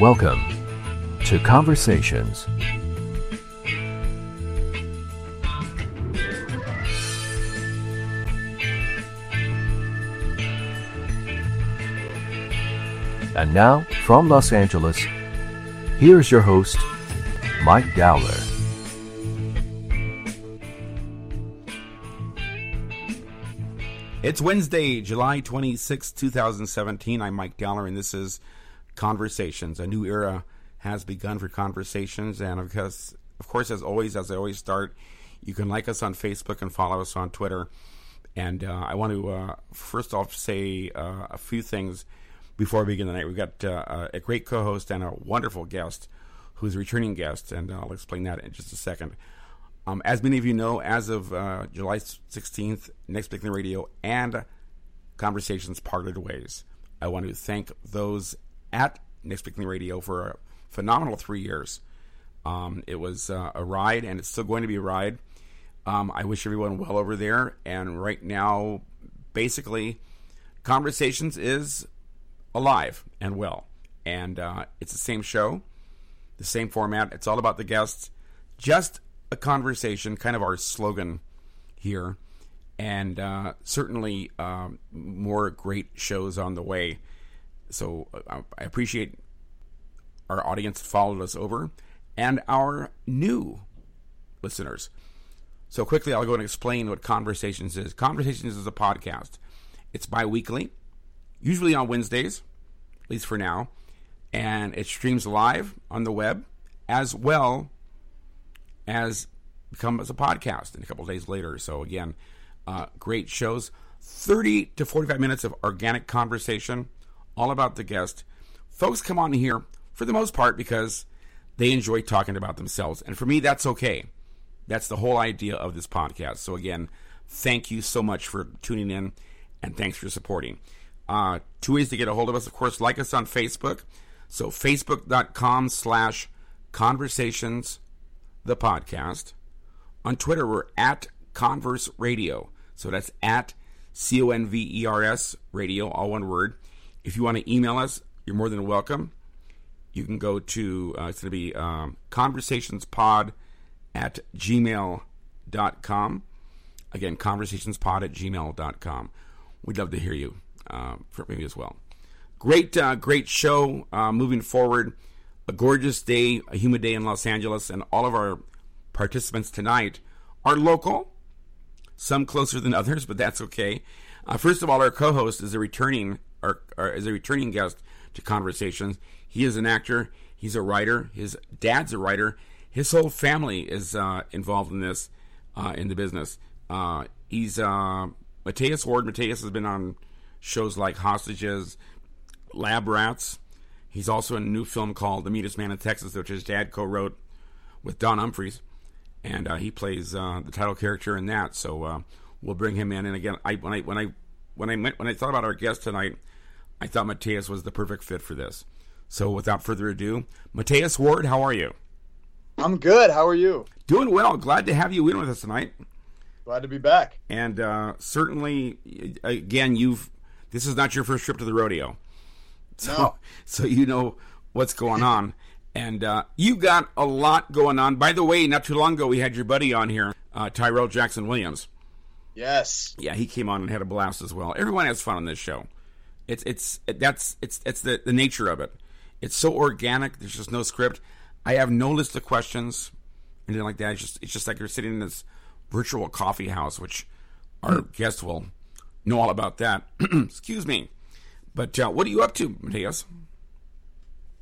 Welcome to Conversations. And now, from Los Angeles, here's your host, Mike Dowler. It's Wednesday, July 26, 2017. I'm Mike Dowler, and this is Conversations. A new era has begun for Conversations, and of course, of course, as always, as I always start, you can like us on Facebook and follow us on Twitter. And uh, I want to uh, first off say uh, a few things before we begin tonight. We've got uh, a great co-host and a wonderful guest who's a returning guest, and I'll explain that in just a second. Um, as many of you know, as of uh, July 16th, Next Big Thing Radio and Conversations parted ways. I want to thank those at Big Thing Radio for a phenomenal three years. Um, it was uh, a ride, and it's still going to be a ride. Um, I wish everyone well over there. And right now, basically, Conversations is alive and well. And uh, it's the same show, the same format. It's all about the guests. Just a conversation, kind of our slogan here. And uh, certainly um, more great shows on the way. So uh, I appreciate our audience followed us over and our new listeners. So quickly, I'll go and explain what Conversations is. Conversations is a podcast. It's bi-weekly, usually on Wednesdays, at least for now, and it streams live on the web as well as become as a podcast in a couple days later. So again, uh, great shows, thirty to forty-five minutes of organic conversation, all about the guest. Folks come on here for the most part because they enjoy talking about themselves, and for me, that's okay. That's the whole idea of this podcast. So again, thank you so much for tuning in, and thanks for supporting. Uh, two ways to get a hold of us, of course, like us on Facebook. So facebook.com slash conversations the podcast. On Twitter, we're at Converse Radio. So that's at C O N V E R S radio, all one word. If you want to email us, you're more than welcome. You can go to, uh, it's going to be um, conversationspod at gmail.com. Again, conversationspod at gmail.com. We'd love to hear you uh, from me as well. Great, uh, great show uh, moving forward. A gorgeous day, a humid day in Los Angeles, and all of our participants tonight are local, some closer than others, but that's okay. Uh, first of all, our co-host is a returning, or, is a returning guest to Conversations. He is an actor. He's a writer. His dad's a writer. His whole family is uh, involved in this, uh, in the business. Uh, he's uh, Mateus Ward. Mateus has been on shows like Hostages, Lab Rats. He's also in a new film called The Meanest Man in Texas, which his dad co-wrote with Don Humphreys, and uh, he plays uh, the title character in that. So uh, we'll bring him in. And again, I when I when I when I met, when I thought about our guest tonight, I thought Mateus was the perfect fit for this. So without further ado, Mateus Ward, how are you? I'm good. How are you? Doing well. Glad to have you in with us tonight. Glad to be back. And uh, certainly, again, you've this is not your first trip to the rodeo. So, No. so you know what's going on. And uh, you got a lot going on. By the way, not too long ago, we had your buddy on here, uh, Tyrel Jackson Williams. Yes. Yeah, he came on and had a blast as well. Everyone has fun on this show. It's it's that's it's it's the, the nature of it. It's so organic. There's just no script. I have no list of questions, anything like that. It's just it's just like you're sitting in this virtual coffee house, which our guest will know all about that. Excuse me. But uh, what are you up to, Mateus?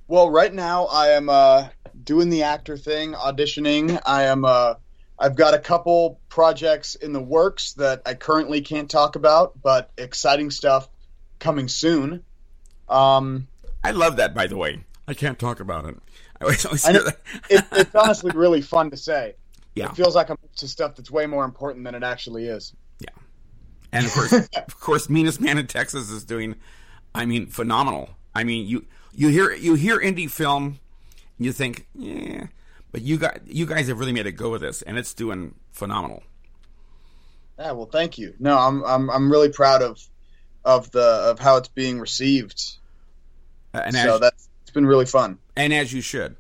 Well, right now I am uh, doing the actor thing, auditioning. I am. Uh, I've got a couple projects in the works that I currently can't talk about, but exciting stuff coming soon. Um, I love that, by the way. I can't talk about it. I always, always I know, it, it's honestly really fun to say. Yeah. It feels like I'm to stuff that's way more important than it actually is. Yeah. And of course, of course, meanest man in Texas is doing, I mean, phenomenal. I mean, you you hear you hear indie film, and you think, yeah, but you got you guys have really made a go of this, and it's doing phenomenal. Yeah, well, thank you. No, I'm I'm I'm really proud of of the of how it's being received. Uh, And so as, that's it's been really fun. and as you should.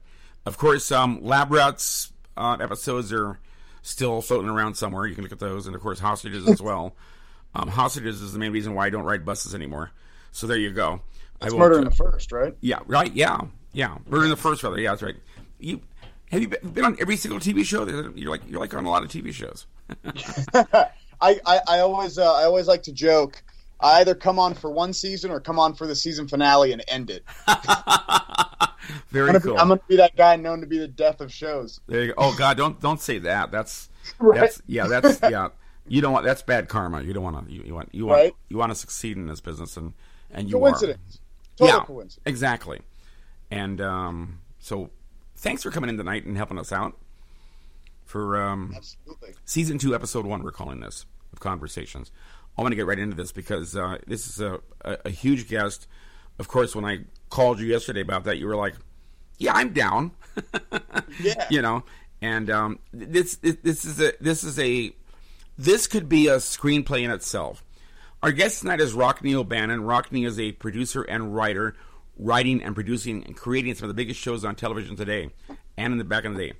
Of course, um, Lab Rats uh, episodes are still floating around somewhere. You can look at those, and of course, Hostages as well. Um, Hostages is the main reason why I don't ride buses anymore. So there you go. It's murder in the first, right? Yeah, right. Yeah, yeah, murder in the first, rather. Yeah, that's right. You have you been on every single TV show? You're like you're like on a lot of TV shows. I, I, I always uh, I always like to joke. I either come on for one season or come on for the season finale and end it. Very I'm gonna, cool. be, I'm gonna be that guy known to be the death of shows. There you go. Oh God, don't don't say that. That's Right. that's yeah, that's yeah. You don't want that's bad karma. You don't want to. You, you want you want Right. you want to succeed in this business, and and you Coincidence. are. Total yeah, coincidence. exactly. And um, so, thanks for coming in tonight and helping us out for um, Absolutely. season two, episode one. We're calling this of conversations. I want to get right into this because uh, this is a, a, a huge guest. Of course, when I called you yesterday about that, you were like, "Yeah, I'm down." Yeah. you know, and um, this, this this is a this is a this could be a screenplay in itself. Our guest tonight is Rockne O'Bannon. Rockne is a producer and writer, writing and producing and creating some of the biggest shows on television today and in the back in the day.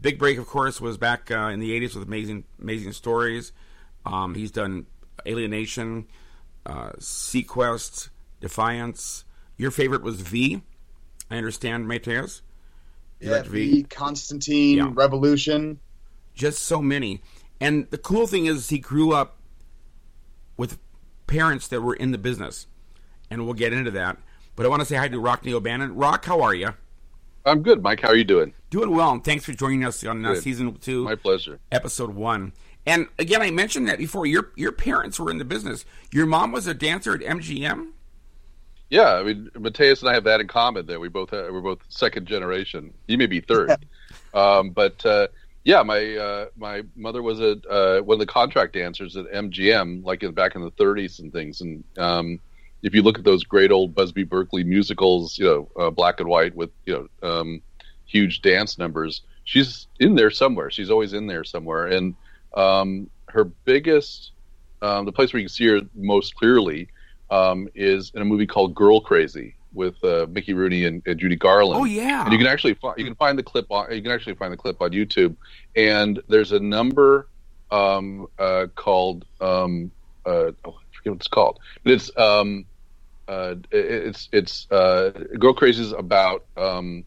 Big Break, of course, was back uh, in the '80s with amazing, amazing stories. Um, he's done Alien Nation, uh, SeaQuest, Defiance. Your favorite was V. I understand, Mateus. You Yeah, liked V, Constantine, Yeah. Revolution. just so many. And the cool thing is, he grew up with parents that were in the business, and we'll get into that. But I want to say hi to Rock Rockne O'Bannon. Rock, how are you? I'm good, Mike. How are you doing? Doing well, and thanks for joining us on uh, season two, My pleasure. episode one. And again, I mentioned that before. Your your parents were in the business. Your mom was a dancer at MGM. Yeah, I mean, Mateus and I have that in common. That we both have, we're both second generation. You may be third, um, but uh, yeah, my uh, my mother was a uh, one of the contract dancers at MGM, like in, back in the 30s and things. And um, if you look at those great old Busby Berkeley musicals, you know, uh, black and white with you know um, huge dance numbers, she's in there somewhere. She's always in there somewhere. And um, her biggest, um, the place where you can see her most clearly um, is in a movie called Girl Crazy with uh, Mickey Rooney and, and Judy Garland. Oh yeah, And you can actually fi- you can find the clip on you can actually find the clip on YouTube. And there's a number um, uh, called um, uh, oh, I forget what it's called, but it's um, uh, it's it's uh, Girl Crazy is about um,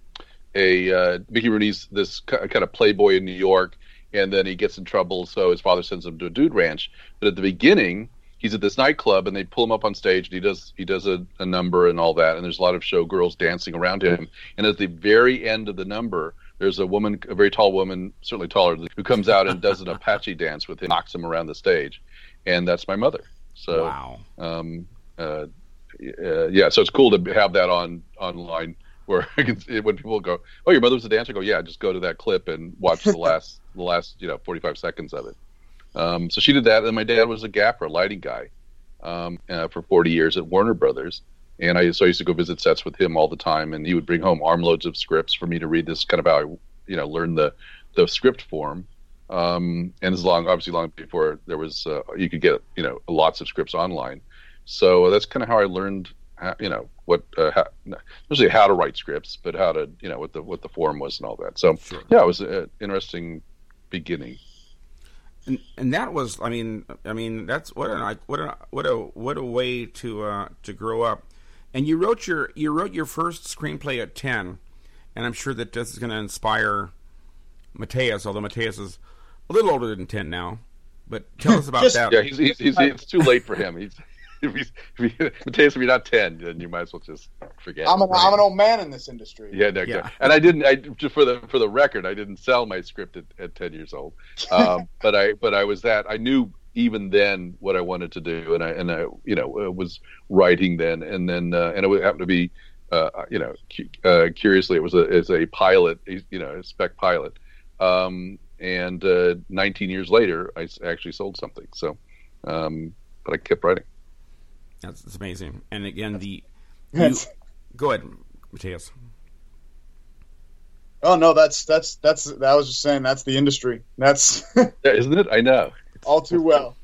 a uh, Mickey Rooney's this kind of playboy in New York, and then he gets in trouble, so his father sends him to a dude ranch. But at the beginning, he's at this nightclub, and they pull him up on stage, and he does he does a, a number and all that, and there's a lot of showgirls dancing around him. And at the very end of the number, there's a woman, a very tall woman, certainly taller, than who comes out and does an Apache dance with him, knocks him around the stage, and that's my mother. So wow. um, uh, uh, yeah, so it's cool to have that on online where I can see when people go, "Oh, your mother was a dancer." I go, "Yeah, just go to that clip and watch the last the last you know forty five seconds of it." Um, so she did that, and my dad was a gaffer, a lighting guy, um, uh, for forty years at Warner Brothers. And I so I used to go visit sets with him all the time, and he would bring home armloads of scripts for me to read. This kind of how I, you know, learned the the script form. Um, and as long, obviously, long before there was uh, you could get you know lots of scripts online. So that's kind of how I learned, how, you know, what uh, how, not how to write scripts, but how to you know what the what the form was and all that. So Sure. yeah, it was an interesting beginning. and, and that was I mean I mean that's what a what a what a what a way to uh, to grow up. And you wrote your you wrote your first screenplay at ten, and I'm sure that this is going to inspire Mateus, although Mateus is a little older than ten now. But tell us about Just- that. Yeah, he's, he's, he's it's too late for him. He's if he's if he, Mateus, if you're not ten, then you might as well just forget. I'm it. an, I'm an old man in this industry. Yeah, no, Yeah. and I didn't. I just for the for the record, I didn't sell my script at, at ten years old. Um, but I but I was that. I knew even then what I wanted to do, and I and I you know uh, was writing then, and then uh, and it would happen to be. Uh, you know, cu- uh, curiously, it was a as a pilot, you know, a spec pilot, um, and uh, 19 years later, I actually sold something. So, um, but I kept writing. That's, that's amazing. And again, the you, go ahead, Mateus. Oh no, that's that's that's. that was just saying that's the industry. That's Yeah, isn't it? I know. all too well.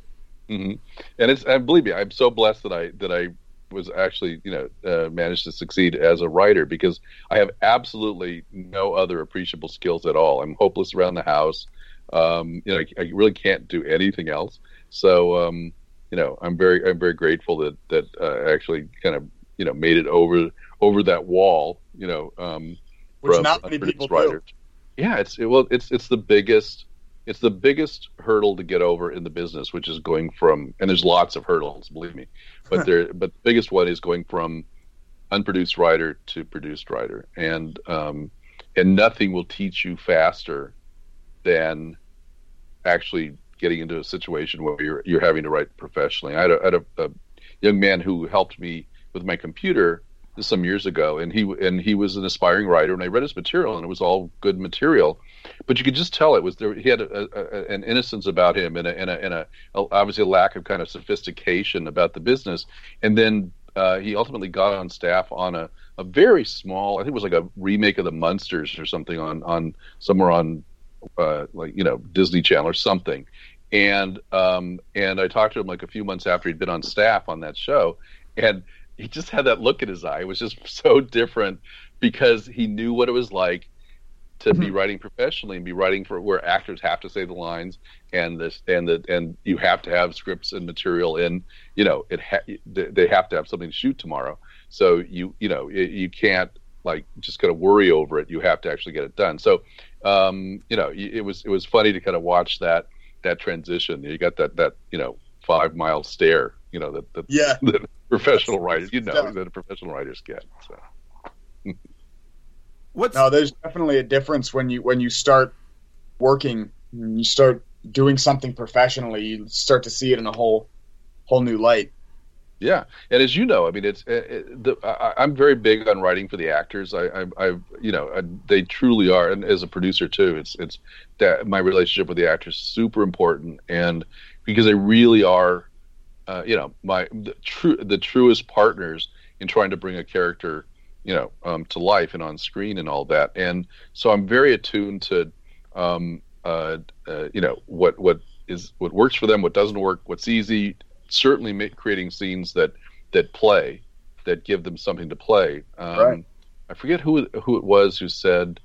hmm And it's and believe me, I'm so blessed that I that I was actually you know uh, managed to succeed as a writer because I have absolutely no other appreciable skills at all. I'm hopeless around the house. Um, you know, I, I, really can't do anything else. So um, you know, I'm very I'm very grateful that that uh, actually kind of you know made it over over that wall. You know, um, which not many people writers. do. Yeah, it's it, well, it's it's the biggest it's the biggest hurdle to get over in the business, which is going from and there's lots of hurdles, believe me, but there but the biggest one is going from unproduced writer to produced writer, and um, and nothing will teach you faster than actually getting into a situation where you're you're having to write professionally. I had had a, a young man who helped me with my computer some years ago, and he and he was an aspiring writer, and I read his material, and it was all good material, but you could just tell it was there. He had a, a, an innocence about him, and a, and, a, and a, obviously a lack of kind of sophistication about the business, and then uh, he ultimately got on staff on a, a very small, I think it was like a remake of the Munsters or something on on somewhere on uh, like you know Disney Channel or something, and um, and I talked to him like a few months after he'd been on staff on that show, and he just had that look in his eye. It was just so different because he knew what it was like to mm-hmm. be writing professionally and be writing for where actors have to say the lines and this and the and you have to have scripts and material in you know it ha- they have to have something to shoot tomorrow so you you know you can't like just kind of worry over it you have to actually get it done so um you know it was it was funny to kind of watch that that transition you got that that you know five mile stare you know that, that yeah that professional writers you know that professional writers get so What's no? There's definitely a difference when you when you start working, you start doing something professionally. You start to see it in a whole whole new light. Yeah, and as you know, I mean, it's it, it, the, I, am very big on writing for the actors. I, I, I you know, I, they truly are, and as a producer too, it's it's that my relationship with the actors is super important, and because they really are, uh, you know, my the true the truest partners in trying to bring a character you know um, to life and on screen and all that. And so i'm very attuned to um, uh, uh, you know what what is what works for them what doesn't work what's easy certainly make, creating scenes that that play that give them something to play. Um, right. i forget who who it was who said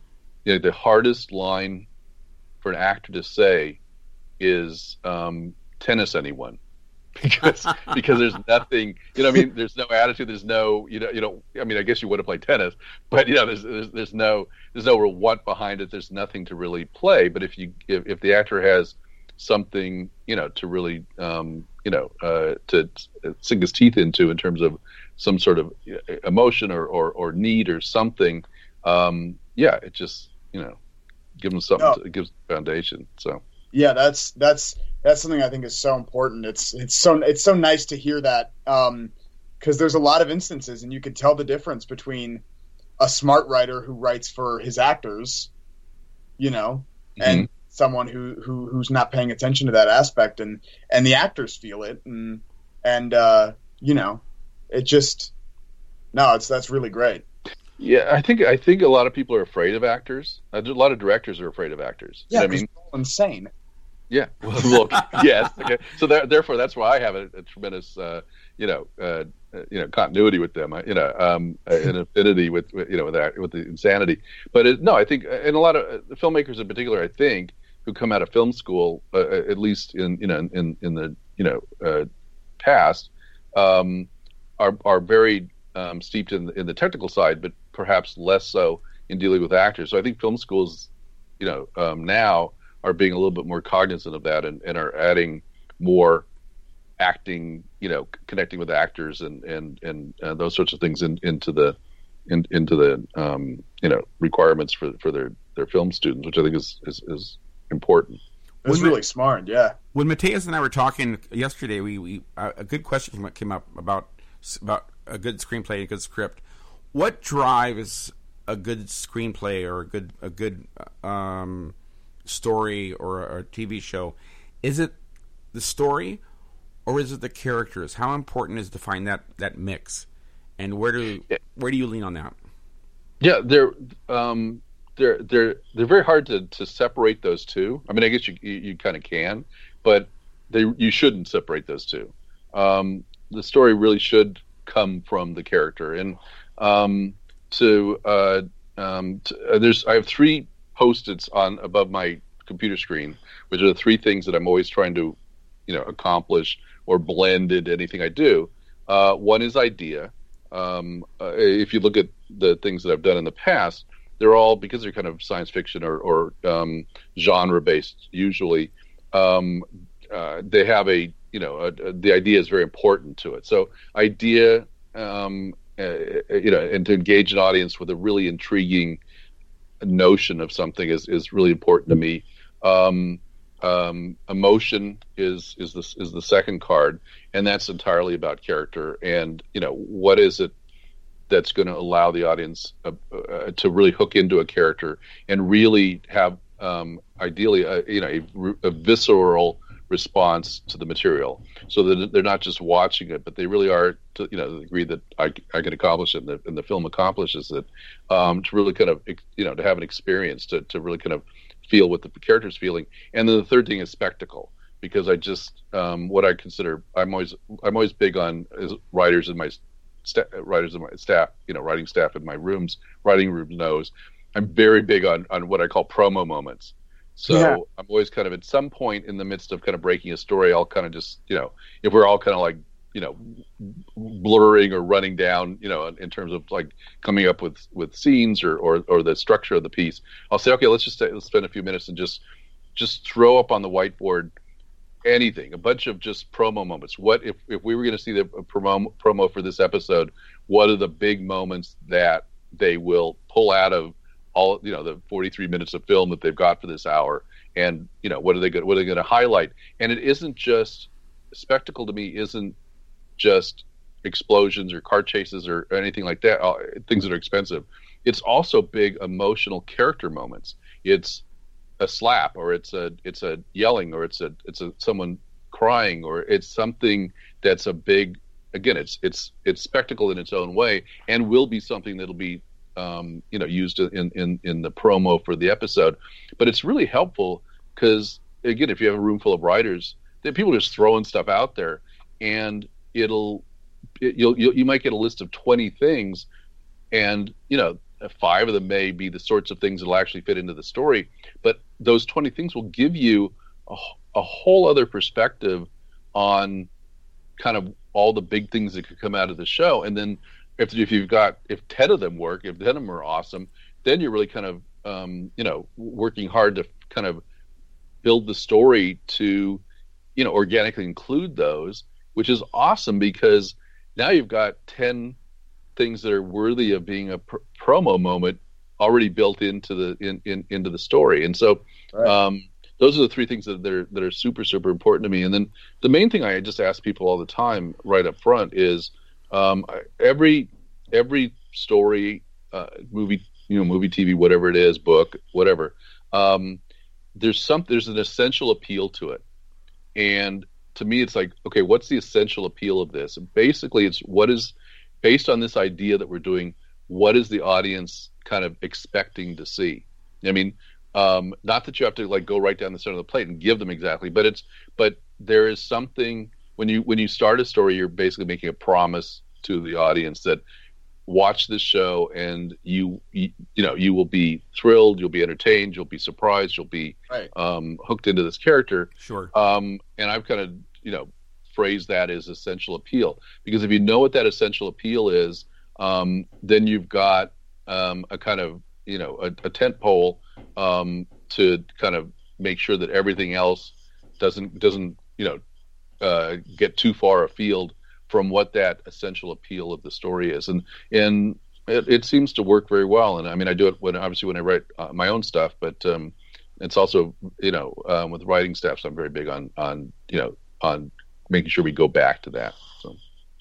you know the hardest line for an actor to say is um, tennis anyone. Because because there's nothing you know I mean? There's no attitude there's no you know you know I mean I guess you would have played tennis but you know there's there's, there's no there's no real want behind it. There's nothing to really play. But if you if, if the actor has something you know to really um, you know uh, to sink his teeth into in terms of some sort of uh, emotion or or, or need or something um, yeah it just you know gives them something no. to, it gives foundation so yeah that's that's that's something I think is so important. It's it's so it's so nice to hear that because um, there's a lot of instances, and you can tell the difference between a smart writer who writes for his actors, you know, mm-hmm. Someone who, who who's not paying attention to that aspect, and and the actors feel it, and and uh, you know, it just no, it's that's really great. Yeah, I think I think a lot of people are afraid of actors. A lot of directors are afraid of actors. Yeah, I mean, insane. Yeah. Well, look. yes. Okay. So there, therefore, that's why I have a, a tremendous, uh, you know, uh, uh you know, continuity with them. You know, um, an affinity with, with, you know, with that, with the insanity. But it, no, I think, and a lot of uh, filmmakers in particular, I think, who come out of film school, uh, uh at least in, you know, in in the you know past, um, are are very um, steeped in in the technical side, but perhaps less so in dealing with actors. So I think film schools, you know, um, now are being a little bit more cognizant of that and, and are adding more acting, you know, connecting with actors and and and uh, those sorts of things in, into the in, into the um, you know requirements for for their their film students, which I think is is, is important. It's really smart, yeah. When Mateus and I were talking yesterday, we, we uh, a good question came up about about a good screenplay, a good script. What drives a good screenplay or a good a good um, story or a, TV show, is it the story or is it the characters? How important is to find that that mix, and where do where do you lean on that? Yeah, they're um, they're they're they're very hard to, to separate those two. I mean, I guess you you, kind of can, but they you shouldn't separate those two. Um, the story really should come from the character. And um, to, uh, um, to uh, there's I have three post-its on above my computer screen, which are the three things that I'm always trying to, you know, accomplish or blend into anything I do. Uh, one is idea. Um, uh, if you look at the things that I've done in the past, they're all because they're kind of science fiction or, or um, genre based. Usually, um, uh, they have a you know a, a, the idea is very important to it. So idea, um, uh, you know, and to engage an audience with a really intriguing notion of something is is really important to me. Um, um, emotion is is the is the second card, and that's entirely about character. And you know, what is it that's going to allow the audience uh, uh, to really hook into a character and really have, um, ideally, a, you know, a, a, visceral response to the material, so that they're not just watching it, but they really are, to, you know, the degree that I, I can accomplish it, and the, and the film accomplishes it, um, to really kind of, you know, to have an experience, to to really kind of feel what the character's feeling. And then the third thing is spectacle, because I just um, what I consider I'm always I'm always big on as writers in my st- writers in my staff, you know, writing staff in my rooms, writing rooms knows. I'm very big on on what I call promo moments. So yeah. I'm always kind of at some point in the midst of kind of breaking a story, I'll kind of just you know if we're all kind of like you know blurring or running down you know in terms of like coming up with with scenes or or, or the structure of the piece i'll say okay let's just let's spend a few minutes and just just throw up on the whiteboard anything a bunch of just promo moments what if if we were going to see the promo promo for this episode what are the big moments that they will pull out of all you know the 43 minutes of film that they've got for this hour and you know what are they going what are they going to highlight and it isn't just spectacle to me isn't just explosions or car chases or anything like that, uh, things that are expensive. It's also big emotional character moments. It's a slap or it's a it's a yelling or it's a it's a someone crying or it's something that's a big again it's it's it's spectacle in its own way and will be something that'll be um, you know used in, in in the promo for the episode. But it's really helpful because again if you have a room full of writers then people are just throwing stuff out there and it'll it, you'll, you'll you might get a list of 20 things and you know five of them may be the sorts of things that'll actually fit into the story. But those 20 things will give you a, a whole other perspective on kind of all the big things that could come out of the show. And then if, if you've got if 10 of them work if 10 of them are awesome then you're really kind of um, you know working hard to kind of build the story to you know organically include those which is awesome because now you've got 10 things that are worthy of being a pr- promo moment already built into the in, in into the story and so right. um, those are the three things that are that are super super important to me and then the main thing i just ask people all the time right up front is um, every every story uh, movie you know movie tv whatever it is book whatever um, there's some there's an essential appeal to it and to me, it's like, okay, what's the essential appeal of this? And basically, it's what is based on this idea that we're doing. What is the audience kind of expecting to see? I mean, um, not that you have to like go right down the center of the plate and give them exactly, but it's but there is something when you when you start a story, you're basically making a promise to the audience that watch this show and you, you, you know you will be thrilled you'll be entertained you'll be surprised you'll be right. um, hooked into this character sure um, and i've kind of you know phrased that as essential appeal because if you know what that essential appeal is um, then you've got um, a kind of you know a, a tent pole um, to kind of make sure that everything else doesn't doesn't you know uh, get too far afield from what that essential appeal of the story is, and and it, it seems to work very well. And I mean, I do it when obviously when I write uh, my own stuff, but um, it's also you know um, with writing stuff. So I'm very big on on you know on making sure we go back to that. So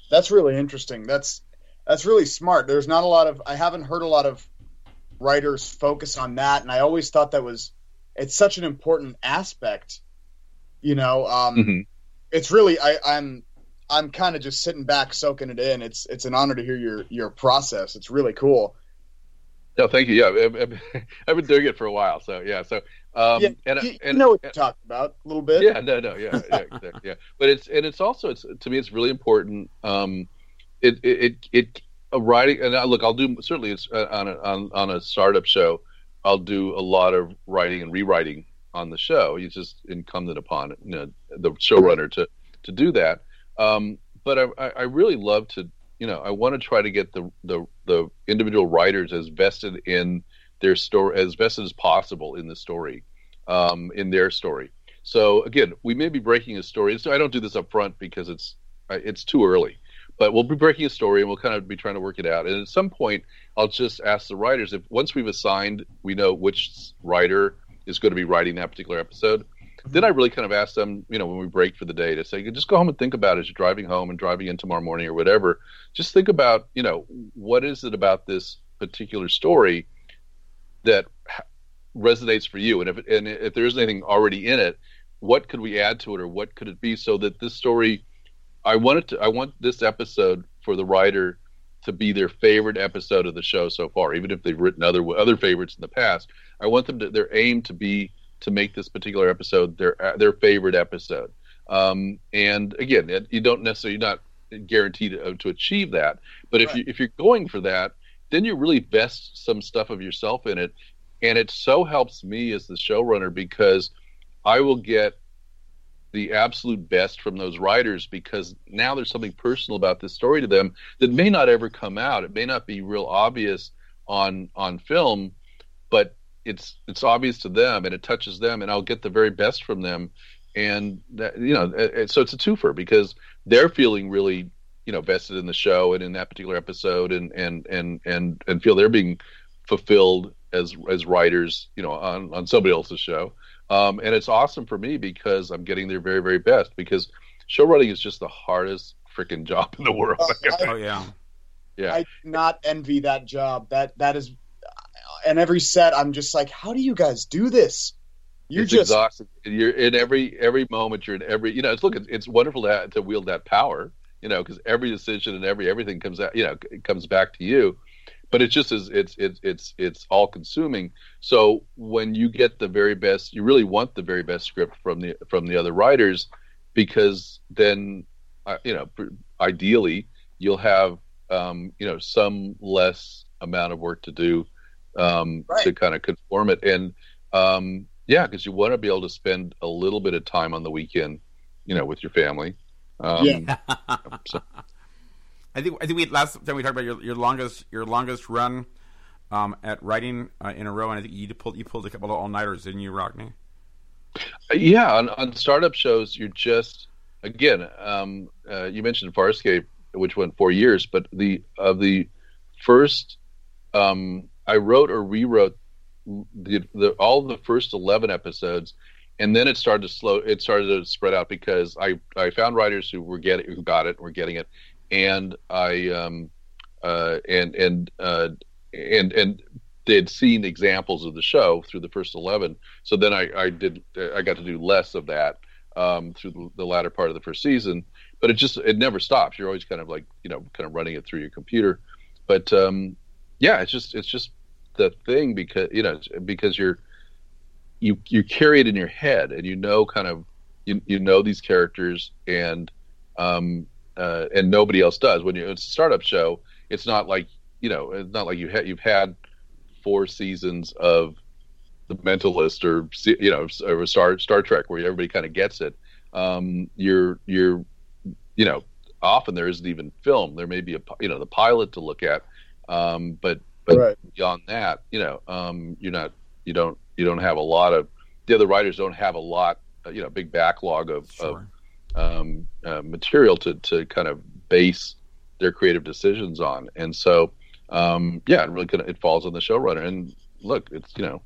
that's really interesting. That's that's really smart. There's not a lot of I haven't heard a lot of writers focus on that, and I always thought that was it's such an important aspect. You know, um, mm-hmm. it's really I, I'm I'm kind of just sitting back, soaking it in. It's it's an honor to hear your your process. It's really cool. No, thank you. Yeah, I've, I've, been doing it for a while. So yeah, so um, yeah, and, you, and, know what you talked about a little bit. Yeah, no, no, yeah, yeah, exactly, yeah. But it's and it's also it's to me it's really important. Um, it it it, a writing and I, look, I'll do certainly it's uh, on a, on on a startup show. I'll do a lot of writing and rewriting on the show. It's just incumbent upon you know, the showrunner to to do that. Um, but I, I really love to, you know, I want to try to get the, the the individual writers as vested in their story as vested as possible in the story, um, in their story. So again, we may be breaking a story. So I don't do this up front because it's it's too early. But we'll be breaking a story and we'll kind of be trying to work it out. And at some point, I'll just ask the writers if once we've assigned, we know which writer is going to be writing that particular episode. Mm-hmm. Then I really kind of ask them, you know, when we break for the day to say, just go home and think about it as you're driving home and driving in tomorrow morning or whatever. Just think about, you know, what is it about this particular story that resonates for you? And if, and if there isn't anything already in it, what could we add to it or what could it be so that this story, I want it to, I want this episode for the writer to be their favorite episode of the show so far, even if they've written other other favorites in the past. I want them to their aim to be to make this particular episode their their favorite episode. Um, and again, you don't necessarily you're not guaranteed to, to achieve that, but if right. you if you're going for that, then you really vest some stuff of yourself in it, and it so helps me as the showrunner because I will get the absolute best from those writers because now there's something personal about this story to them that may not ever come out. It may not be real obvious on on film, but it's it's obvious to them and it touches them and I'll get the very best from them and that, you know so it's a twofer because they're feeling really you know vested in the show and in that particular episode and and and and and feel they're being fulfilled as as writers you know on on somebody else's show um, and it's awesome for me because I'm getting their very very best because show running is just the hardest freaking job in the world oh yeah yeah I do not envy that job that that is and every set I'm just like, how do you guys do this? You're it's just exhausting. You're in every every moment. You're in every you know. It's look. It's, it's wonderful to, to wield that power. You know, because every decision and every everything comes out. You know, it comes back to you. But it's just as it's it's it's it's all consuming. So when you get the very best, you really want the very best script from the from the other writers, because then uh, you know ideally you'll have um, you know some less amount of work to do um, right. to kind of conform it. And um, yeah, because you want to be able to spend a little bit of time on the weekend, you know, with your family. Um, yeah. so. I think I think we last time we talked about your, your longest your longest run um, at writing uh, in a row, and I think you pulled you pulled a couple of all nighters, didn't you, Rockne? Yeah, on, on startup shows, you're just again. Um, uh, you mentioned Farscape, which went four years, but the of the first um, I wrote or rewrote the, the all the first eleven episodes, and then it started to slow. It started to spread out because I I found writers who were getting who got it, were getting it, and I um uh and and uh and and they'd seen examples of the show through the first 11 so then i i did i got to do less of that um, through the, the, latter part of the first season. But it just it never stops. You're always kind of like you know kind of running it through your computer. But um, yeah, it's just it's just the thing because you know because you're you you carry it in your head and you know kind of you you know these characters and um uh, and nobody else does when you it's a startup show it's not like you know it's not like you had you've had four seasons of the mentalist or you know or star star trek where everybody kind of gets it um you're you're you know often there isn't even film there may be a you know the pilot to look at um, but but right. beyond that, you know, um, you're not you don't you don't have a lot of the other writers don't have a lot uh, you know big backlog of, sure. of um, uh, material to to kind of base their creative decisions on, and so um, yeah, it really kind of, it falls on the showrunner. And look, it's you know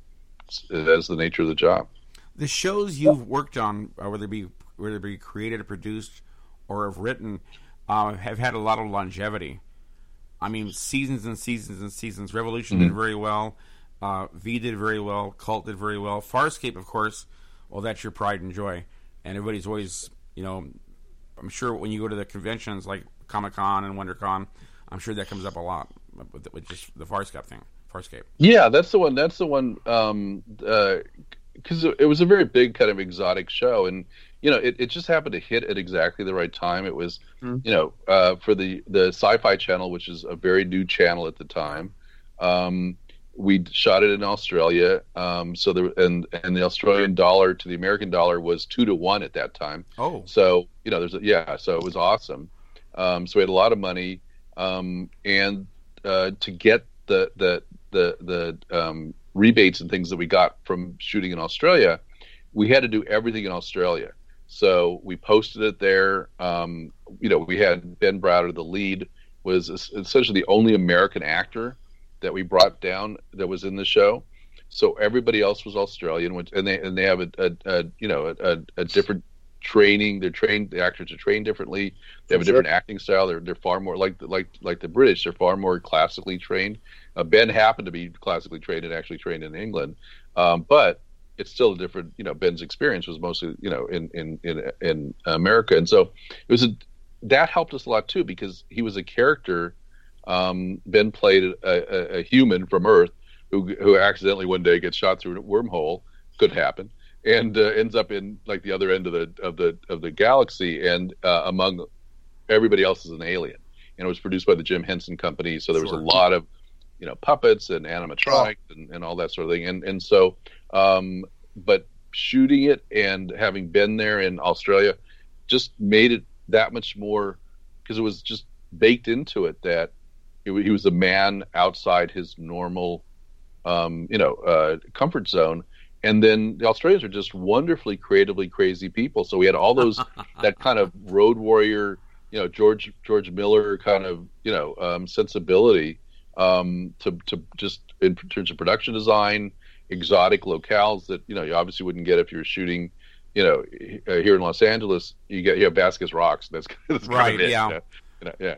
that's the nature of the job. The shows you've worked on, uh, whether it be whether it be created or produced or have written, uh, have had a lot of longevity. I mean, seasons and seasons and seasons. Revolution mm-hmm. did very well. Uh, v did very well. Cult did very well. Farscape, of course. Well, that's your pride and joy, and everybody's always, you know, I'm sure when you go to the conventions like Comic Con and WonderCon, I'm sure that comes up a lot with, with just the Farscape thing. Farscape. Yeah, that's the one. That's the one. Um, because uh, it was a very big kind of exotic show, and you know, it, it just happened to hit at exactly the right time. It was, Mhm. you know, uh, for the the Sci-Fi Channel, which is a very new channel at the time. Um, we shot it in Australia, um, so there and and the Australian dollar to the American dollar was two to one at that time. Oh, So you know, there's a, yeah, so it was awesome. Um, so we had a lot of money, um, and uh, to get the the the the um, rebates and things that we got from shooting in Australia, we had to do everything in Australia. So we posted it there. Um, you know, we had Ben Browder, the lead, was essentially the only American actor that we brought down that was in the show. So everybody else was Australian, which, and they and they have a, a, a you know a, a, different training. They're trained. The actors are trained differently. They have a different acting style. They're they're far more like like like the British. They're far more classically trained. Uh, ben happened to be classically trained and actually trained in England, um, but it's still a different. You know, Ben's experience was mostly you know in in in, in America, and so it was a that helped us a lot too because he was a character. Um, ben played a, a, a human from Earth who who accidentally one day gets shot through a wormhole. Could happen and uh, ends up in like the other end of the of the of the galaxy and uh, among everybody else is an alien and it was produced by the jim henson company so there was Sure. a lot of you know puppets and animatronics and, and all that sort of thing and and so um but shooting it and having been there in australia just made it that much more because it was just baked into it that wa- he was a man outside his normal um you know uh comfort zone and then the Australians are just wonderfully creatively crazy people. So we had all those that kind of road warrior, you know, George George Miller kind of you know um, sensibility um, to to just in terms of production design, exotic locales that you know you obviously wouldn't get if you were shooting, you know, uh, here in Los Angeles. You get you have Vasquez Rocks. That's, that's kind Right, of it, yeah. you know, you know, yeah.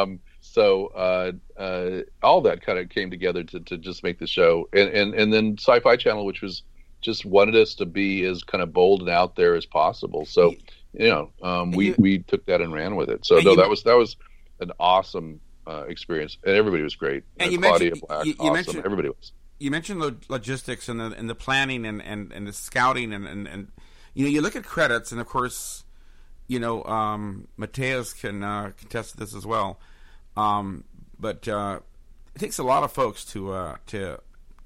Um, so uh, uh, all that kind of came together to, to just make the show, and, and and then Sci-Fi Channel, which was just wanted us to be as kind of bold and out there as possible. So you know, um, we you- we took that and ran with it. So no, you- that was that was an awesome uh, experience, and everybody was great. And Uh, you Claudia mentioned- Black, you- awesome. mentioned- everybody was. you mentioned the logistics and the and the planning and, and, and the scouting and, and, and you know you look at credits and of course you know um, Mateus can uh, contest this as well, um, but uh, it takes a lot of folks to uh, to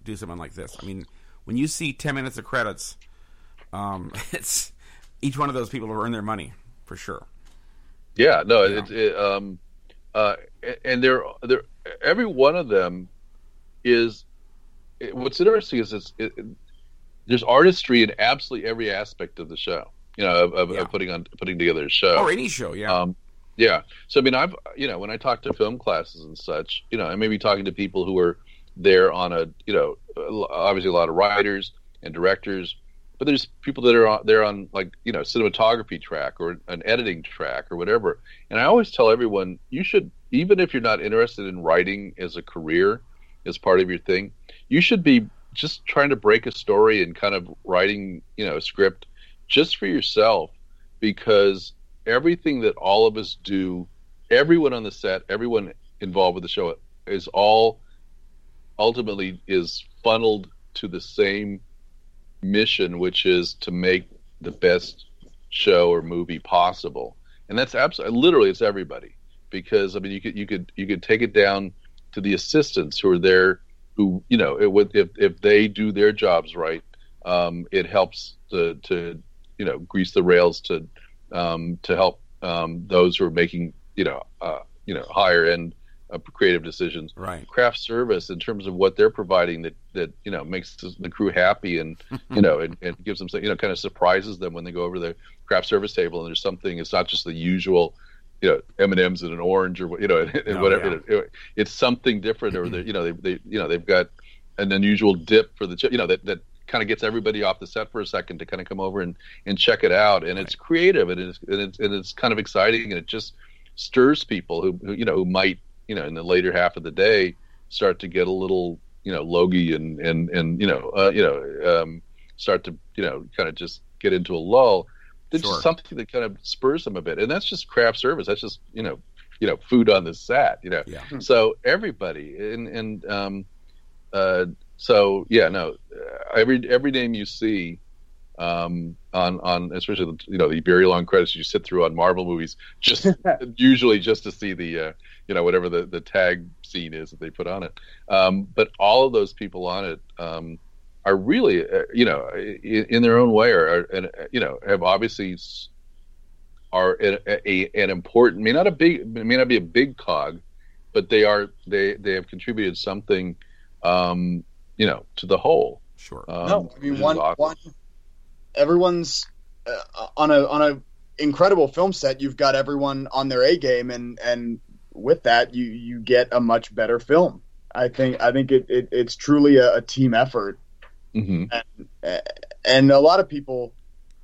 do something like this. I mean, when you see ten minutes of credits, um, it's each one of those people have earned their money for sure. Yeah, no, it's it, um, uh, and they're they're every one of them is. It, what's interesting is it's it, it- there's artistry in absolutely every aspect of the show. You know, of, of, Yeah. of putting on putting together a show. Or any show, yeah. Um, yeah. So I mean, I've you know when I talk to film classes and such, you know, I may be talking to people who are there on a you know obviously a lot of writers and directors, but there's people that are on, there on like you know cinematography track or an editing track or whatever. And I always tell everyone you should even if you're not interested in writing as a career as part of your thing, you should be just trying to break a story and kind of writing you know a script just for yourself because everything that all of us do, everyone on the set, everyone involved with the show is all ultimately is funneled to the same mission, which is to make the best show or movie possible. And that's absolutely literally it's everybody because I mean you could you could you could take it down to the assistants who are there who you know it would if if they do their jobs right um, it helps to to you know grease the rails to um, to help um, those who are making you know uh, you know higher end uh, creative decisions. right. Craft service in terms of what they're providing that that you know makes the crew happy and you know and, and gives them you know kind of surprises them when they go over the craft service table and there's something. It's not just the usual. You know, M and M's and an orange, or you know, and No, whatever. yeah. you know, it's something different, or they, you know, they, they, you know, they've got an unusual dip for the, you know, that that kind of gets everybody off the set for a second to kind of come over and and check it out, and it's creative and it's and it's and it's kind of exciting, and it just stirs people who, who you know who might you know in the later half of the day start to get a little you know logy and and and you know uh, you know um, start to you know kind of just get into a lull. It's Sure. just something that kind of spurs them a bit, and that's just craft service. That's just you know you know food on the set. You know, Yeah. so everybody and and um, uh, so yeah, no, uh, every every name you see um, on on especially the, you know the very long credits you sit through on Marvel movies, just usually just to see the uh, you know whatever the the tag scene is that they put on it. Um, but all of those people on it um, are really uh, you know in, in, their own way are, are and you know have obviously are a, a, an important may not a big may not be a big cog, but they are they they have contributed something um, you know to the whole. Sure. Um, no, I mean one awesome. one everyone's uh, on a on a incredible film set. You've got everyone on their A game, and and with that, you you get a much better film. I think I think it, it it's truly a, a team effort, mm-hmm. and, and a lot of people,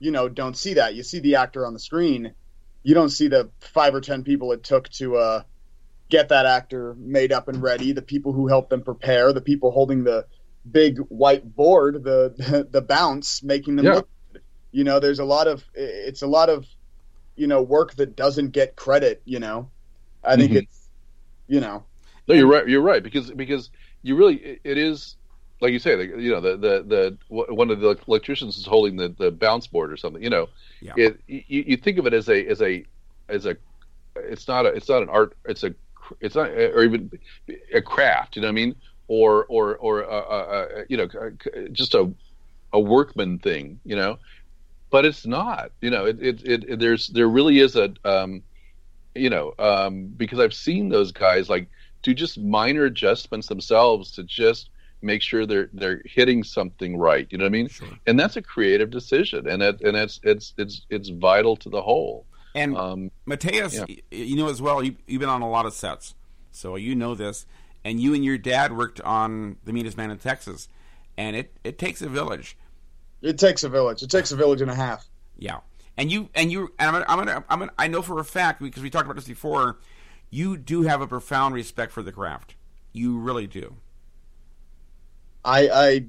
you know, don't see that. You see the actor on the screen, you don't see the five or ten people it took to uh, get that actor made up and ready. The people who helped them prepare, the people holding the big white board, the the, the bounce, making them yeah. look. Good. You know, there's a lot of it's a lot of you know work that doesn't get credit. You know, I think mm-hmm. it's you know. No, you're right. You're right because because you really it is like you say the, you know the the the one of the electricians is holding the the bounce board or something. You know, yeah. it you, you think of it as a as a as a it's not a it's not an art it's a it's not or even a craft. You know what I mean? Or or or uh, uh, uh you know just a a workman thing, you know. But it's not, you know. It it, it, it there's there really is a um, you know um, because I've seen those guys like do just minor adjustments themselves to just make sure they're they're hitting something right. You know what I mean? Sure. And that's a creative decision, and it and it's it's it's it's vital to the whole. And um, Mateus, yeah. you know as well. You, you've been on a lot of sets, so you know this and you and your dad worked on The Meanest Man in Texas, and it it takes a village. It takes a village. It takes a village and a half. Yeah, and you and you and I'm gonna, I'm gonna, I'm gonna I know for a fact because we talked about this before. You do have a profound respect for the craft. You really do. I I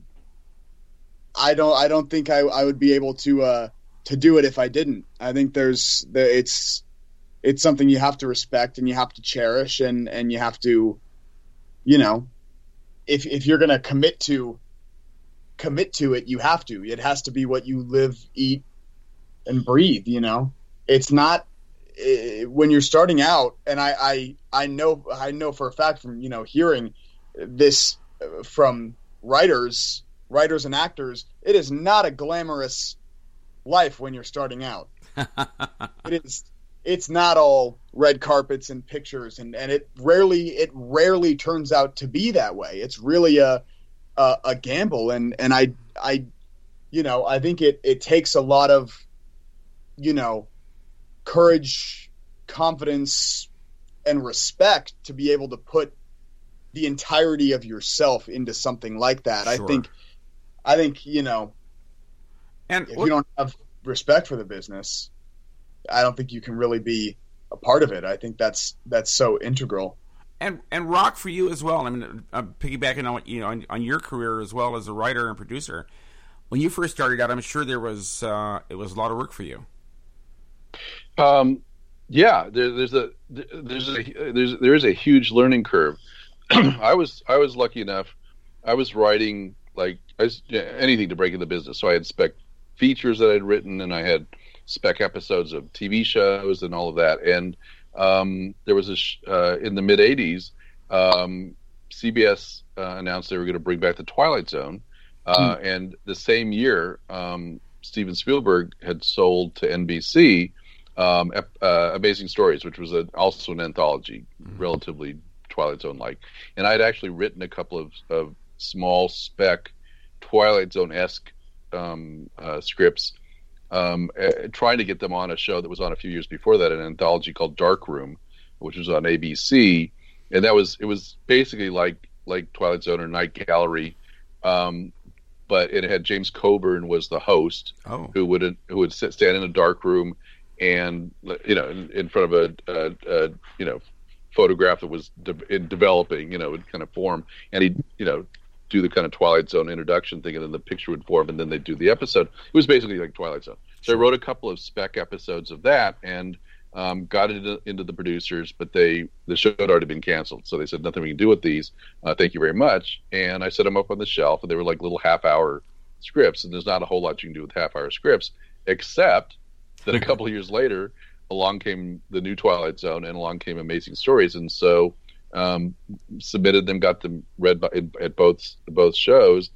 I don't I don't think I, I would be able to uh, to do it if I didn't. I think there's the, it's it's something you have to respect and you have to cherish and and you have to you know, if if you're going to commit to commit to it, you have to. It has to be what you live, eat, and breathe. You know, it's not uh, when you're starting out. And I, I I know I know for a fact from you know hearing this from writers, writers and actors, it is not a glamorous life when you're starting out. it is it's not all red carpets and pictures and, and it rarely it rarely turns out to be that way it's really a a, a gamble and and i i you know i think it it takes a lot of you know courage confidence and respect to be able to put the entirety of yourself into something like that sure. i think i think you know and if what, you don't have respect for the business I don't think you can really be a part of it. I think that's that's so integral. And and rock for you as well. I mean, I'm piggybacking on you know on, on, your career as well as a writer and producer. When you first started out, I'm sure there was uh, it was a lot of work for you. Um, yeah, there, there's a there's a there's there is a huge learning curve. I was I was lucky enough. I was writing like was, anything to break in the business. So I had spec features that I'd written, and I had spec episodes of TV shows and all of that. And um, there was a sh- uh, in the mid '80s, um, CBS uh, announced they were going to bring back the Twilight Zone, uh, mm. and the same year, um, Steven Spielberg had sold to NBC um, uh, Amazing Stories, which was a, also an anthology, mm. relatively Twilight Zone like. And I had actually written a couple of, of small spec Twilight Zone esque um, uh, scripts um, uh, trying to get them on a show that was on a few years before that, an anthology called Darkroom, which was on ABC, and that was it was basically like like Twilight Zone or Night Gallery, um, but it had James Coburn was the host, oh. who would who would sit, stand in a dark room and you know in, in front of a, a, a, you know photograph that was de- in developing, you know, in kind of form, and he you know do the kind of Twilight Zone introduction thing, and then the picture would form, and then they'd do the episode. It was basically like Twilight Zone. So I wrote a couple of spec episodes of that, and um, got it into, into, the producers, but they the show had already been canceled, so they said nothing we can do with these. Uh, thank you very much, and I set them up on the shelf, and they were like little half hour scripts, and there's not a whole lot you can do with half hour scripts, except that a couple of years later, along came the new Twilight Zone, and along came Amazing Stories, and so um, submitted them, got them read by, at both both shows,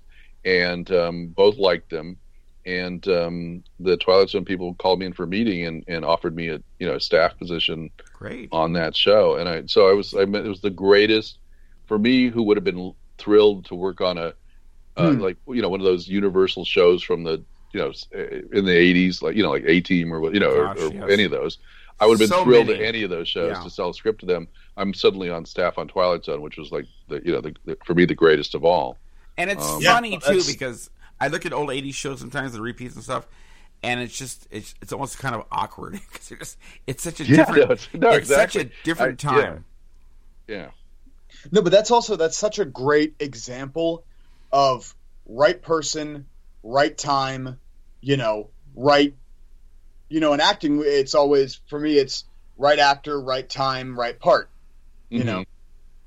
and um, both liked them. And um, the Twilight Zone people called me in for a meeting and, and offered me a you know a staff position Great. on that show. And I so I was I mean, it was the greatest for me who would have been thrilled to work on a uh, Hmm. like you know one of those Universal shows from the you know in the eighties like you know like A Team or you know Gosh, or, or yes. any of those. I would have been So thrilled many. at any of those shows Yeah. to sell a script to them. I'm suddenly on staff on Twilight Zone, which was like the you know the, the, for me the greatest of all. And it's Um, Yeah, funny too because I look at old '80s shows sometimes, the repeats and stuff, and it's just it's it's almost kind of awkward because it's just it's such a Yeah, different no, it's- no, it's such a exactly. different I- yeah. time. Yeah, No, but that's also that's such a great example of right person, right time, you know, right you know, in acting it's always for me it's right actor, right time, right part, you Mhm. know.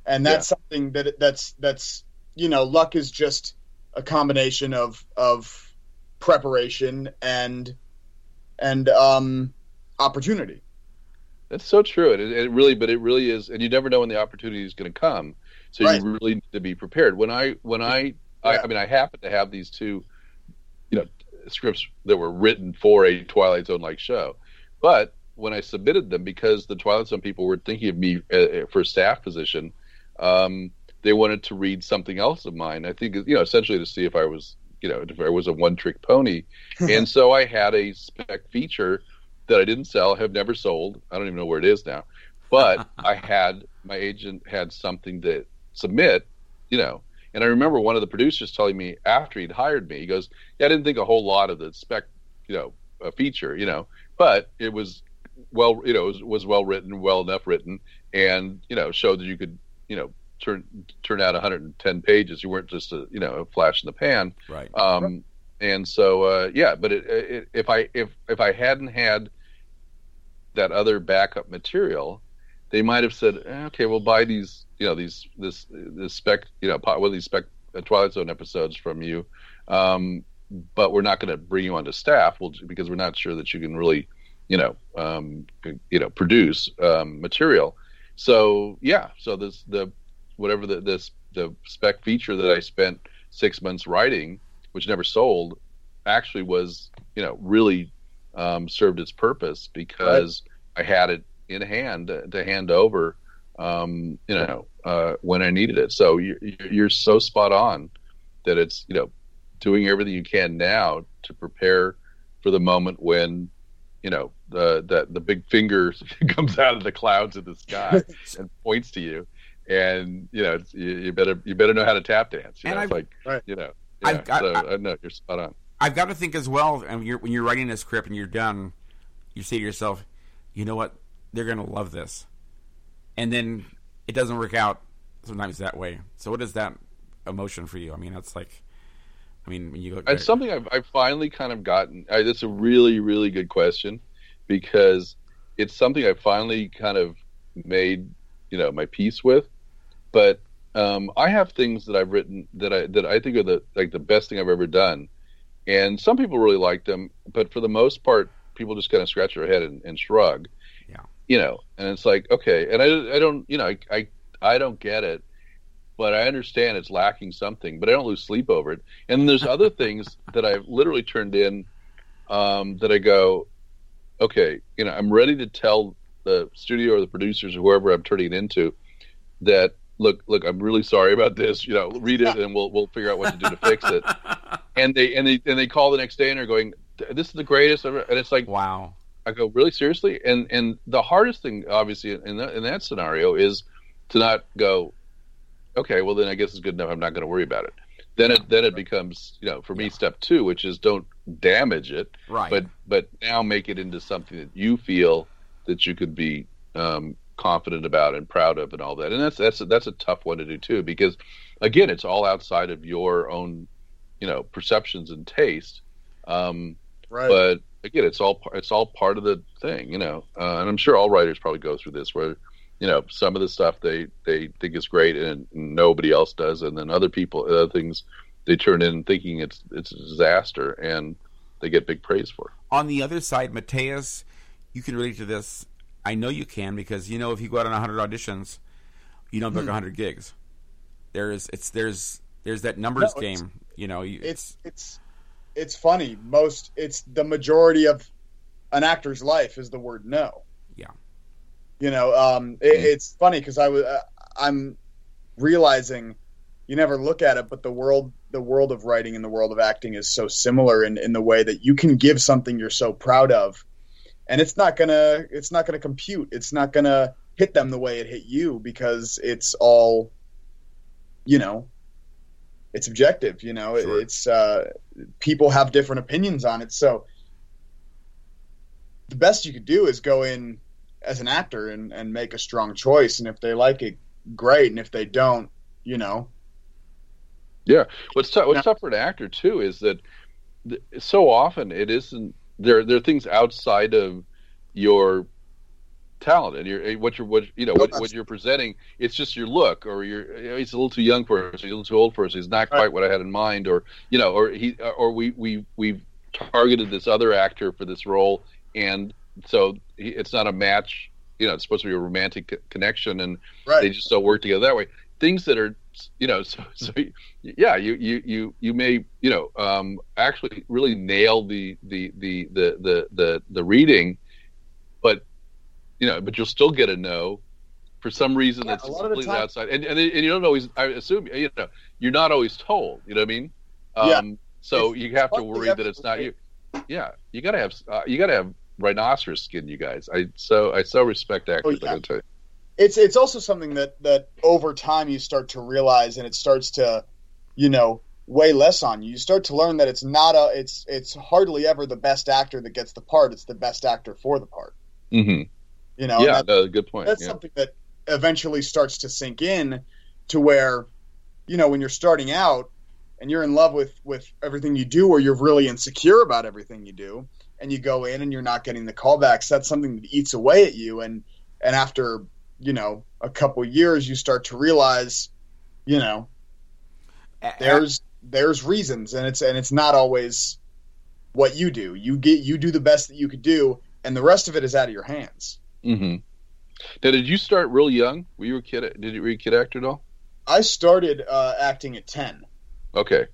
And that's something that that's that's you know, luck is just a combination of of preparation and and um opportunity. That's so true. It, it really, but it really is, and you never know when the opportunity is going to come. So Right. you really need to be prepared. When I, when I, I, I mean, I happen to have these two, you know, scripts that were written for a Twilight Zone like show, but when I submitted them, because the Twilight Zone people were thinking of me uh, for a staff position, um, they wanted to read something else of mine. I think, you know, essentially to see if I was, you know, if I was a one-trick pony, and so I had a spec feature that I didn't sell, have never sold. I don't even know where it is now. But I had my agent had something to submit, you know. And I remember one of the producers telling me after he'd hired me, he goes, "Yeah, I didn't think a whole lot of the spec, you know, uh, feature, you know, but it was well, you know, was, was well written, well enough written, and you know, showed that you could, you know, turn turn out 110 pages. You weren't just a, you know, a flash in the pan." Right. Um, and so uh, yeah, but it, it, if I if if I hadn't had that other backup material, they might have said, eh, okay, we'll buy these, you know, these this this spec, you know, one of these spec uh, Twilight Zone episodes from you, um, but we're not going to bring you onto staff, we'll, because we're not sure that you can really, you know, um, you know, produce um, material. So yeah, so this the whatever the this the spec feature that I spent six months writing, which never sold, actually was you know really um, served its purpose because I had it in hand to, to hand over, um, you know, uh, when I needed it. So you're, you're so spot on that it's you know doing everything you can now to prepare for the moment when you know the the, the big finger comes out of the clouds of the sky and points to you and you know it's, you, you better you better know how to tap dance you And know I've- like Right. you know I've got- so I- uh, I know you're spot on I've got to think as well. And when you're, when you're writing a script and you're done, you say to yourself, "You know what? They're going to love this," and then it doesn't work out sometimes that way. So, what is that emotion for you? I mean, that's like, I mean, when you look. It's something I've, I've finally kind of gotten. I, that's a really, really good question because it's something I finally kind of made, you know, my peace with. But um, I have things that I've written that I that I think are the like the best thing I've ever done, and some people really like them. But for the most part, people just kind of scratch their head and, and shrug. Yeah. You know, and it's like okay, and I, I don't, you know, I, I I don't get it but I understand it's lacking something, but I don't lose sleep over it. And there's other things that I've literally turned in um, that I go, okay, you know, I'm ready to tell the studio or the producers or whoever I'm turning it into that look, look, I'm really sorry about this. You know, read it and we'll we'll figure out what to do to fix it. And they and they and they call the next day and they're going, this is the greatest ever. And it's like, wow. I go, really seriously? And and the hardest thing, obviously, in that, in that scenario is to not go, okay, well then I guess it's good enough. I'm not going to worry about it. Then it then it becomes, you know, for me, step two, which is don't damage it, Right. but but now make it into something that you feel that you could be um, confident about and proud of and all that. And that's that's a, that's a tough one to do too, because again, it's all outside of your own, you know, perceptions and taste. Um, Right. but again, it's all it's all part of the thing, you know. Uh, and I'm sure all writers probably go through this, where you know some of the stuff they they think is great and nobody else does, and then other people other things they turn in thinking it's it's a disaster, and they get big praise for. it. On the other side, Mateus, you can relate to this. I know you can because you know if you go out on 100 auditions, you don't book Hmm. 100 gigs. There's it's there's there's that numbers No, it's- game. You know, you, it's it's it's funny. Most it's the majority of an actor's life is the word no. Yeah. You know, um, it, Mm. it's funny because I was uh, I'm realizing you never look at it, but the world the world of writing and the world of acting is so similar in in the way that you can give something you're so proud of, and it's not gonna it's not gonna compute. It's not gonna hit them the way it hit you because it's all, you know, it's objective. You know, Sure. it's uh, people have different opinions on it. So the best you could do is go in as an actor and, and make a strong choice. And if they like it, great. And if they don't, you know, Yeah, what's tough? What's Now- tough for an actor too is that th- so often it isn't there. There are things outside of your talent and your what you're what you know what, what you're presenting. It's just your look, or you're you know, he's a little too young for us, he's a little too old for us. He's not quite Right. what I had in mind, or you know, or he or we we we've targeted this other actor for this role, and so he, it's not a match. You know, it's supposed to be a romantic connection, and right. they just don't work together that way. Things that are, you know, so, so yeah, you, you, you, you may, you know, um, actually really nail the, the, the, the, the, the, the reading, but, you know, but you'll still get a no for some reason Yeah, that's a lot of the completely time- outside. And, and, and you don't always, I assume, you know, you're not always told, you know what I mean? Um, Yeah. so It's- you have to worry that it's not you. Yeah. You gotta have, uh, you gotta have rhinoceros skin, you guys. I, so, I so respect actors. yeah. I gotta tell you. It's it's also something that that over time you start to realize and it starts to you know weigh less on you you start to learn that it's not a it's it's hardly ever the best actor that gets the part it's the best actor for the part hmm you know yeah, no, good point. that's yeah. something that eventually starts to sink in to where you know when you're starting out and you're in love with with everything you do or you're really insecure about everything you do and you go in and you're not getting the callbacks that's something that eats away at you and and after you know a couple years you start to realize you know there's there's reasons and it's and it's not always what you do you get you do the best that you could do and the rest of it is out of your hands mm-hmm. Now, did you start real young? Were you a kid? Did you were you a kid actor at all? i started uh, acting at 10 Okay,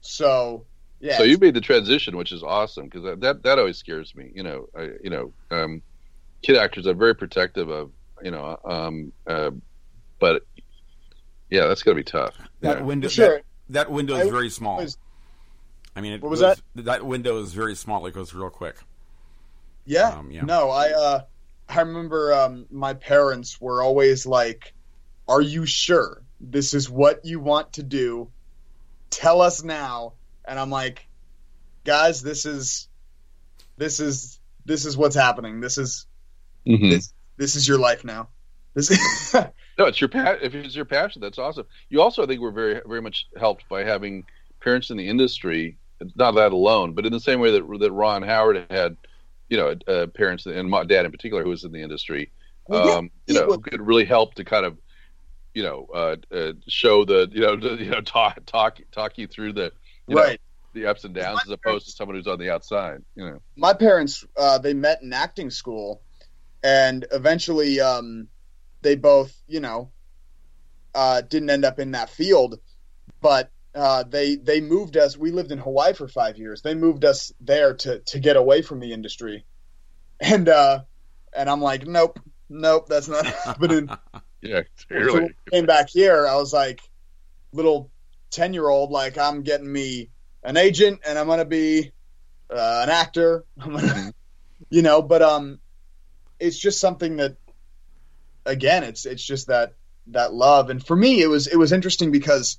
so yeah so you made the transition, which is awesome because that, that that always scares me. You know, I, you know, um, kid actors are very protective of you know, um, uh, but yeah, that's gonna be tough. that Yeah. window sure that, that window is I very small. was- I mean, it What was goes- that window is very small. It goes real quick. Yeah. Um, yeah. No, I uh I remember um my parents were always like, "Are you sure this is what you want to do? Tell us now." And I'm like, "Guys, this is this is this is what's happening. This is Mhm. this this is your life now." This is No, it's your pa- if it's your passion, that's awesome. You also, I think, were very very much helped by having parents in the industry. It's not that alone, but in the same way that that Ron Howard had, you know, uh, parents and my dad in particular who was in the industry. Well, yeah, um, you know, was- could really help to kind of, you know, uh, uh, show the, you know, to, you know, talk talk talk you through the, you know, right. the ups and downs as opposed to someone who's on the outside. You know. my parents uh, they met in acting school and eventually um, they both you know uh, didn't end up in that field but uh, they they moved us we lived in hawaii for five years they moved us there to to get away from the industry and uh and i'm like nope nope that's not happening Yeah, so really. came back here i was like little 10 year old like i'm getting me an agent and i'm gonna be uh, an actor i'm gonna Mhm. you know but um it's just something that again it's it's just that that love. And for me it was it was interesting because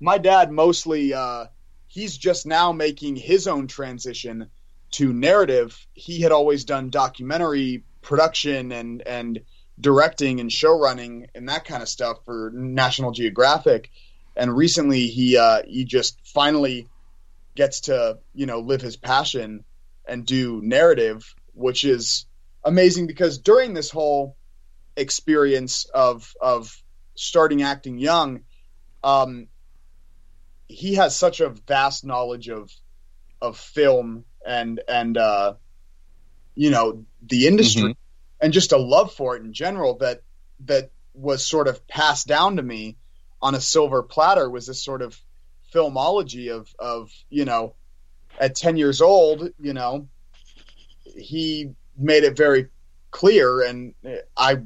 my dad mostly uh he's just now making his own transition to narrative. He had always done documentary production and and directing and show running and that kind of stuff for National Geographic. And recently he uh he just finally gets to you know live his passion and do narrative which is amazing because during this whole experience of of starting acting young um he has such a vast knowledge of of film and and uh, you know the industry Mhm. and just a love for it in general that that was sort of passed down to me on a silver platter was this sort of filmology of of you know at 10 years old you know he made it very clear and i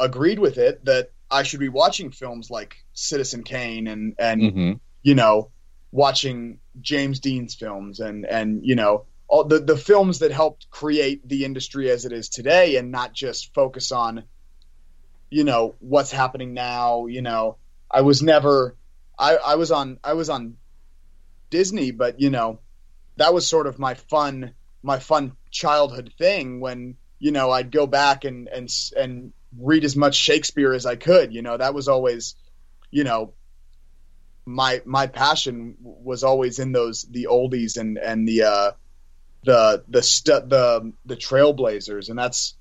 agreed with it that i should be watching films like citizen kane and and hmm you know, watching James Dean's films and and you know all the the films that helped create the industry as it is today, and not just focus on, you know, what's happening now. You know, I was never, I I was on I was on Disney, but you know, that was sort of my fun my fun childhood thing when you know I'd go back and and and read as much Shakespeare as I could. You know, that was always, you know, my my passion was always in those the oldies and and the uh the the stu- the the trailblazers and that's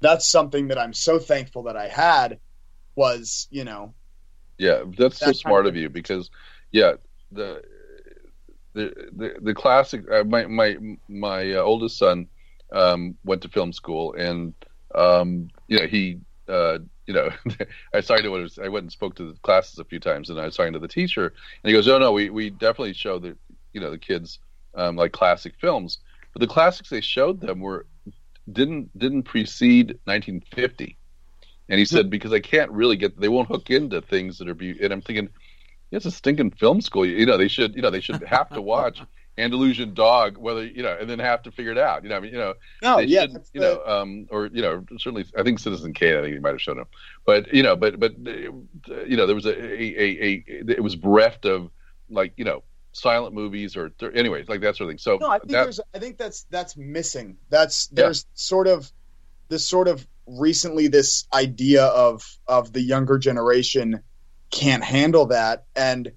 that's something that I'm so thankful that I had was you know Yeah, that's so smart kind of you because, yeah, the the the, the classic. Uh, my my my uh, oldest son um, went to film school, and um, you know he uh, you know I signed to what was, I went and spoke to the classes a few times, and I was talking to the teacher, and he goes, "Oh no, we we definitely show the you know the kids um, like classic films, but the classics they showed them were didn't didn't precede 1950." And he said, because I can't really get, they won't hook into things that are, be- and I'm thinking, it's a stinking film school. You know, they should, you know, they should have to watch Andalusian Dog, whether, you know, and then have to figure it out. You know, I mean, you know, no yeah you know, um, or, you know, certainly, I think Citizen Kane, I think he might have shown him. But, you know, but, but, uh, you know, there was a, a, a, a it was bereft of, like, you know, silent movies or, anyways, like that sort of thing. So no I think that, there's I think that's that's missing that's Yeah. there's sort of this sort of recently this idea of of the younger generation can't handle that and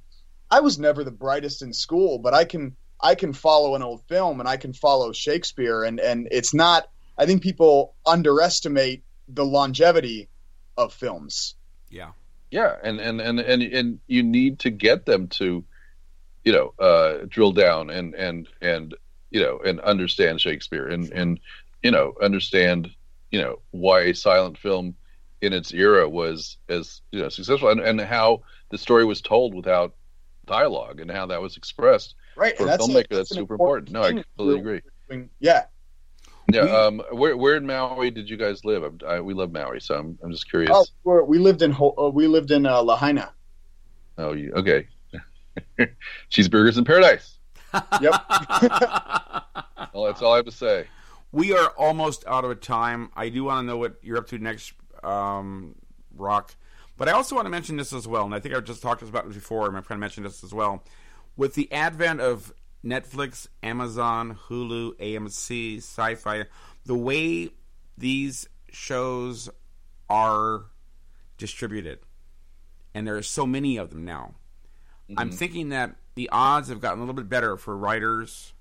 I was never the brightest in school but I can I can follow an old film and I can follow Shakespeare and and it's not I think people underestimate the longevity of films. Yeah. Yeah, and and and and and you need to get them to, you know, uh, drill down and and and you know and understand Shakespeare and and you know understand you know why a silent film in its era was as you know successful and, and how the story was told without dialogue and how that was expressed Right. for and a that's a- filmmaker. that's super important. No, I completely agree. Doing- Yeah. Yeah. We- Um. Where Where in Maui did you guys live? I, I, we love Maui, so I'm I'm just curious. Oh, we're, we lived in uh, we lived in uh, Lahaina. Oh, you okay? Cheeseburgers in paradise. Yep. Well, that's all I have to say. we are almost out of time. I do want to know what you're up to next, um, Rock. But I also want to mention this as well, and I think I've just talked about this before, and my friend mentioned this as well. With the advent of Netflix, Amazon, Hulu, AMC, Sci Fi, the way these shows are distributed, and there are so many of them now, I'm thinking that the odds have gotten a little bit better for writers,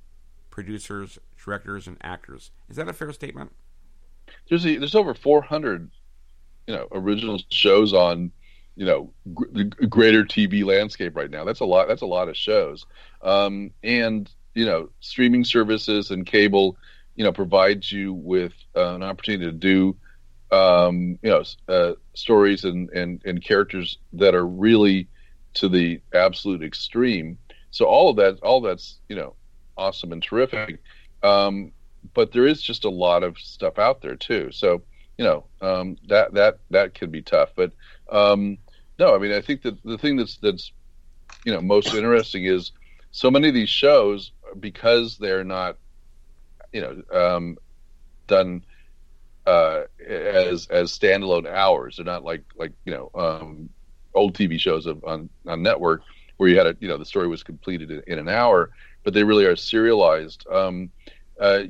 producers, directors, and actors. Is that a fair statement? There's a, there's over 400, you know, original shows on, you know, the greater TV landscape right now. That's a lot. That's a lot of shows. Um, and you know, streaming services and cable, you know, provides you with uh, an opportunity to do, um, you know, uh, stories and, and and characters that are really to the absolute extreme. So all of that, all that's you know, awesome and terrific. Um, but there is just a lot of stuff out there too. So you know um, that that that could be tough. But um, no, I mean I think that the thing that's that's you know most interesting is so many of these shows because they're not you know um, done uh, as as standalone hours. They're not like like you know um, old TV shows of, on on network where you had a you know the story was completed in, in an hour, but they really are serialized. Um, uh,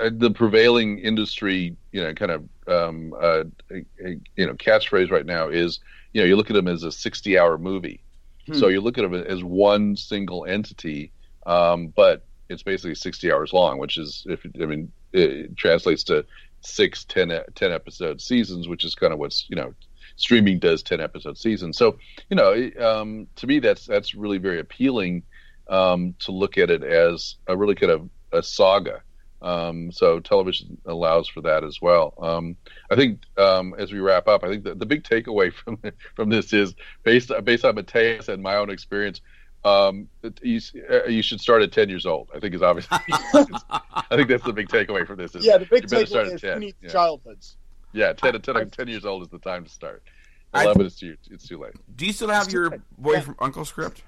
uh, the prevailing industry, you know, kind of, um, uh, you know, catchphrase right now is, you know, you look at them as a 60 hour movie. Hmm. So you look at them as one single entity, um, but it's basically 60 hours long, which is, if I mean, it translates to six, 10, e- 10 episode seasons, which is kind of what's, you know, streaming does ten episode seasons. So you know, um, to me, that's that's really very appealing um, to look at it as a really kind of a saga. Um, so television allows for that as well. Um, I think um, as we wrap up, I think the, the big takeaway from from this is based based on Mateus and my own experience. Um, you, uh, you should start at ten years old. I think is obviously. I think that's the big takeaway from this. Is yeah, the big you better start takeaway is 10. who needs Yeah. childhoods. Yeah, 10, 10, 10 years old is the time to start. I- Eleven is too it's too late. Do you still have It's your too- boy yeah. from Uncle script?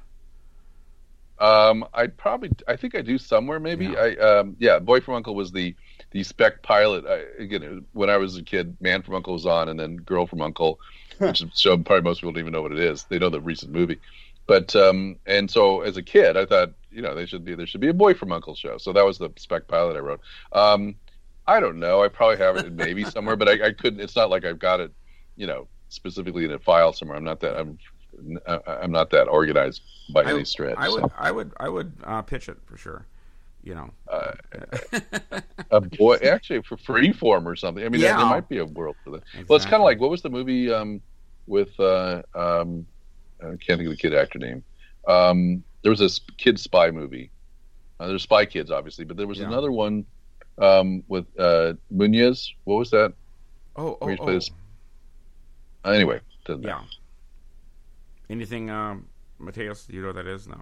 Um, I probably I think I do somewhere maybe. Yeah. I um yeah, Boy from Uncle was the the spec pilot. I, again, was- when I was a kid, Man from Uncle was on, and then Girl from Uncle, which show probably most people don't even know what it is. They know the recent movie, but um and so as a kid, I thought you know they should be there should be a Boy from Uncle show. So that was the spec pilot I wrote. Um, I don't know. I probably have it maybe somewhere, but I, I couldn't. It's not like I've got it, you know, specifically in a file somewhere. I'm not that. I'm I'm not that organized by any stretch. I would, so. I would, I would uh, pitch it for sure. You know, Uh, a boy actually for freeform or something. I mean, there- Yeah. there might be a world for that. Well, it's kind of like what was the movie um, with uh, um, I can't think of the kid actor name. Um, there was this kid spy movie. Uh, there's Spy Kids, obviously, but there was Yeah. another one um, with uh, Muniz. What was that? oh, oh, Where you play oh. this- Uh, anyway, yeah. Anything, um, Mateus? Do you know what that is? No.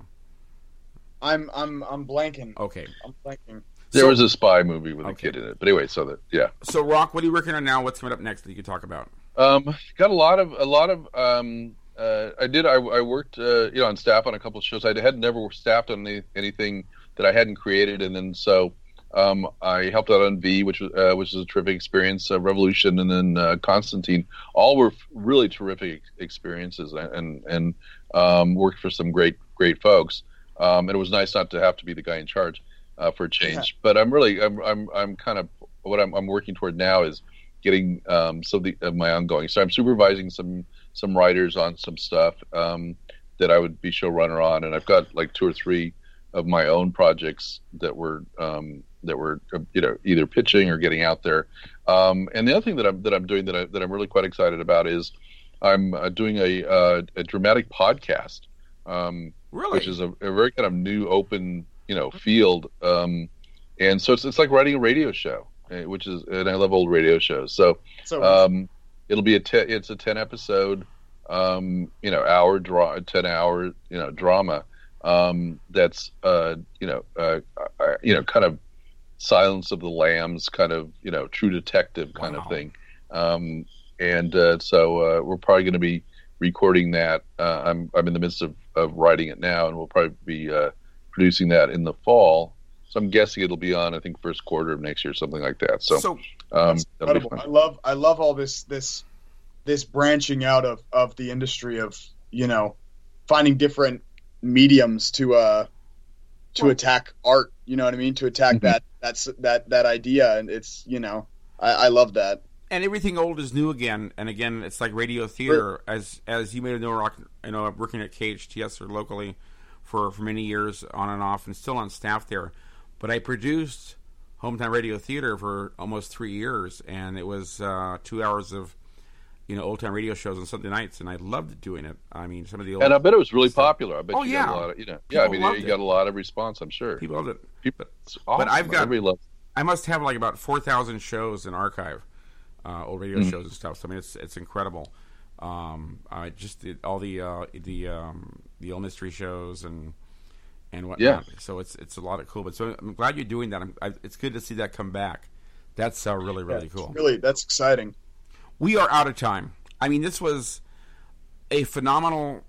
I'm I'm I'm blanking. Okay. I'm blanking. there So- was a spy movie with a kid in it. But anyway, so that yeah. So, Rock, what are you working on now? What's coming up next that you can talk about? Um, got a lot of a lot of. Um, uh, I did. I, I worked, uh, you know, on staff on a couple of shows. I had never staffed on any, anything that I hadn't created, and then so um, I helped out on V, which was uh, which was a terrific experience. Uh, Revolution, and then uh, Constantine. All were really terrific experiences, and and um, worked for some great great folks. Um, and it was nice not to have to be the guy in charge uh, for a change. But I'm really, I'm, I'm, I'm kind of what I'm, I'm working toward now is getting um, some of, the, of my ongoing. So I'm supervising some some writers on some stuff um, that I would be showrunner on, and I've got like two or three of my own projects that were um, that were uh, you know either pitching or getting out there. Um, and the other thing that I'm that I'm doing that I, that I'm really quite excited about is I'm uh, doing a uh, a dramatic podcast. Um, Really? which is a, a very kind of new open you know field um, and so it's, it's like writing a radio show eh, which is and i love old radio shows so So um, it'll be a te- it's a 10 episode um, you know hour draw 10 hour you know drama um, that's uh, you know uh, uh, you know kind of silence of the lambs kind of you know true detective kind Wow. of thing um, and uh, so uh, we're probably going to be recording that uh, I'm, I'm in the midst of, of writing it now and we'll probably be uh, producing that in the fall so i'm guessing it'll be on i think first quarter of next year something like that so, so um, That's that'll be incredible. fun. I love I love all this this this branching out of of the industry of you know finding different mediums to uh to Well- attack art. You know what I mean? To attack Mhm. that that's that that idea, and it's you know I, I love that. and everything old is new again and again it's like radio theater as as you may know rock you know working at khts or locally for for many years on and off and still on staff there but i produced hometown radio theater for almost three years and it was uh two hours of you know old time radio shows on sunday nights and i loved doing it i mean some of the old And I bet it was really stuff. popular. I bet Oh, you yeah. got a lot of, you know, yeah. I mean, you it. got a lot of response. I'm sure. people loved it People, it's awesome. I've got- Everybody loves. I must have like about four thousand shows in archive, uh, old radio Mm-hmm. shows and stuff. So I mean, it's it's incredible. Um, I just did all the uh, the um, the old mystery shows and and whatnot. So it's it's a lot of cool. But so I'm glad you're doing that. I'm, I, it's good to see that come back. That's uh, really really Yeah, cool. Really, that's exciting. We are out of time. I mean, this was a phenomenal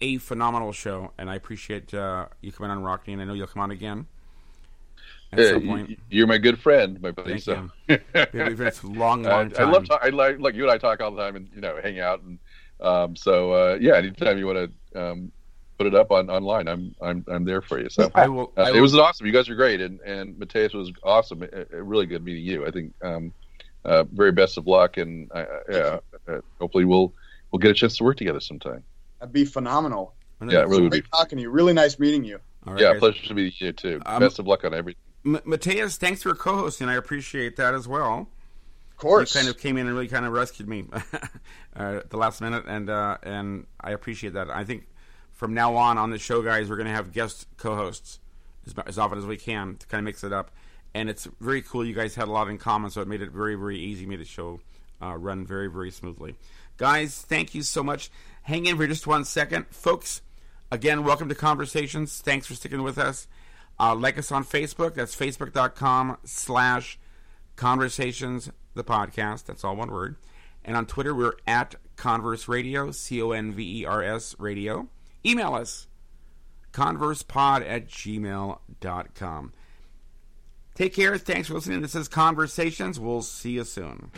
a phenomenal show, and I appreciate uh, you coming on Rockne, and I know you'll come on again at Yeah, some you- point. you're my good friend, my buddy. Thank so. you. We've had a long, I, long I love. ta- I like like you and I talk all the time, and you know, hang out, and um, so uh, yeah. Anytime you want to um, put it up on online, I'm I'm I'm there for you. So I will. uh, I it was awesome. You guys are great, and and Mateus was awesome. Uh, uh, really good meeting you. I think. Um, uh, very best of luck, and uh, yeah, uh, hopefully we'll we'll get a chance to work together sometime. That'd be phenomenal. yeah, it really would be. Talking to you. Really nice meeting you. All right, Yeah, guys. pleasure to be here too. Um, best of luck on everything. M- Mateus, thanks for co-hosting. I appreciate that as well. Of course. You kind of came in and really kind of rescued me uh, at the last minute, and uh, and I appreciate that. I think from now on on the show, guys, we're going to have guest co-hosts as, as often as we can to kind of mix it up. And it's very cool. You guys had a lot in common, so it made it very, very easy. Made the show uh, run very, very smoothly. Guys, thank you so much. Hang in for just one second, folks. Again, welcome to Conversations. Thanks for sticking with us. Uh, like us on Facebook. That's facebook.com slash conversations, the podcast. That's all one word. And on Twitter, we're at Converse Radio, C O N V E R S Radio. Email us, conversepod at gmail.com. Take care. Thanks for listening. This is Conversations. We'll see you soon.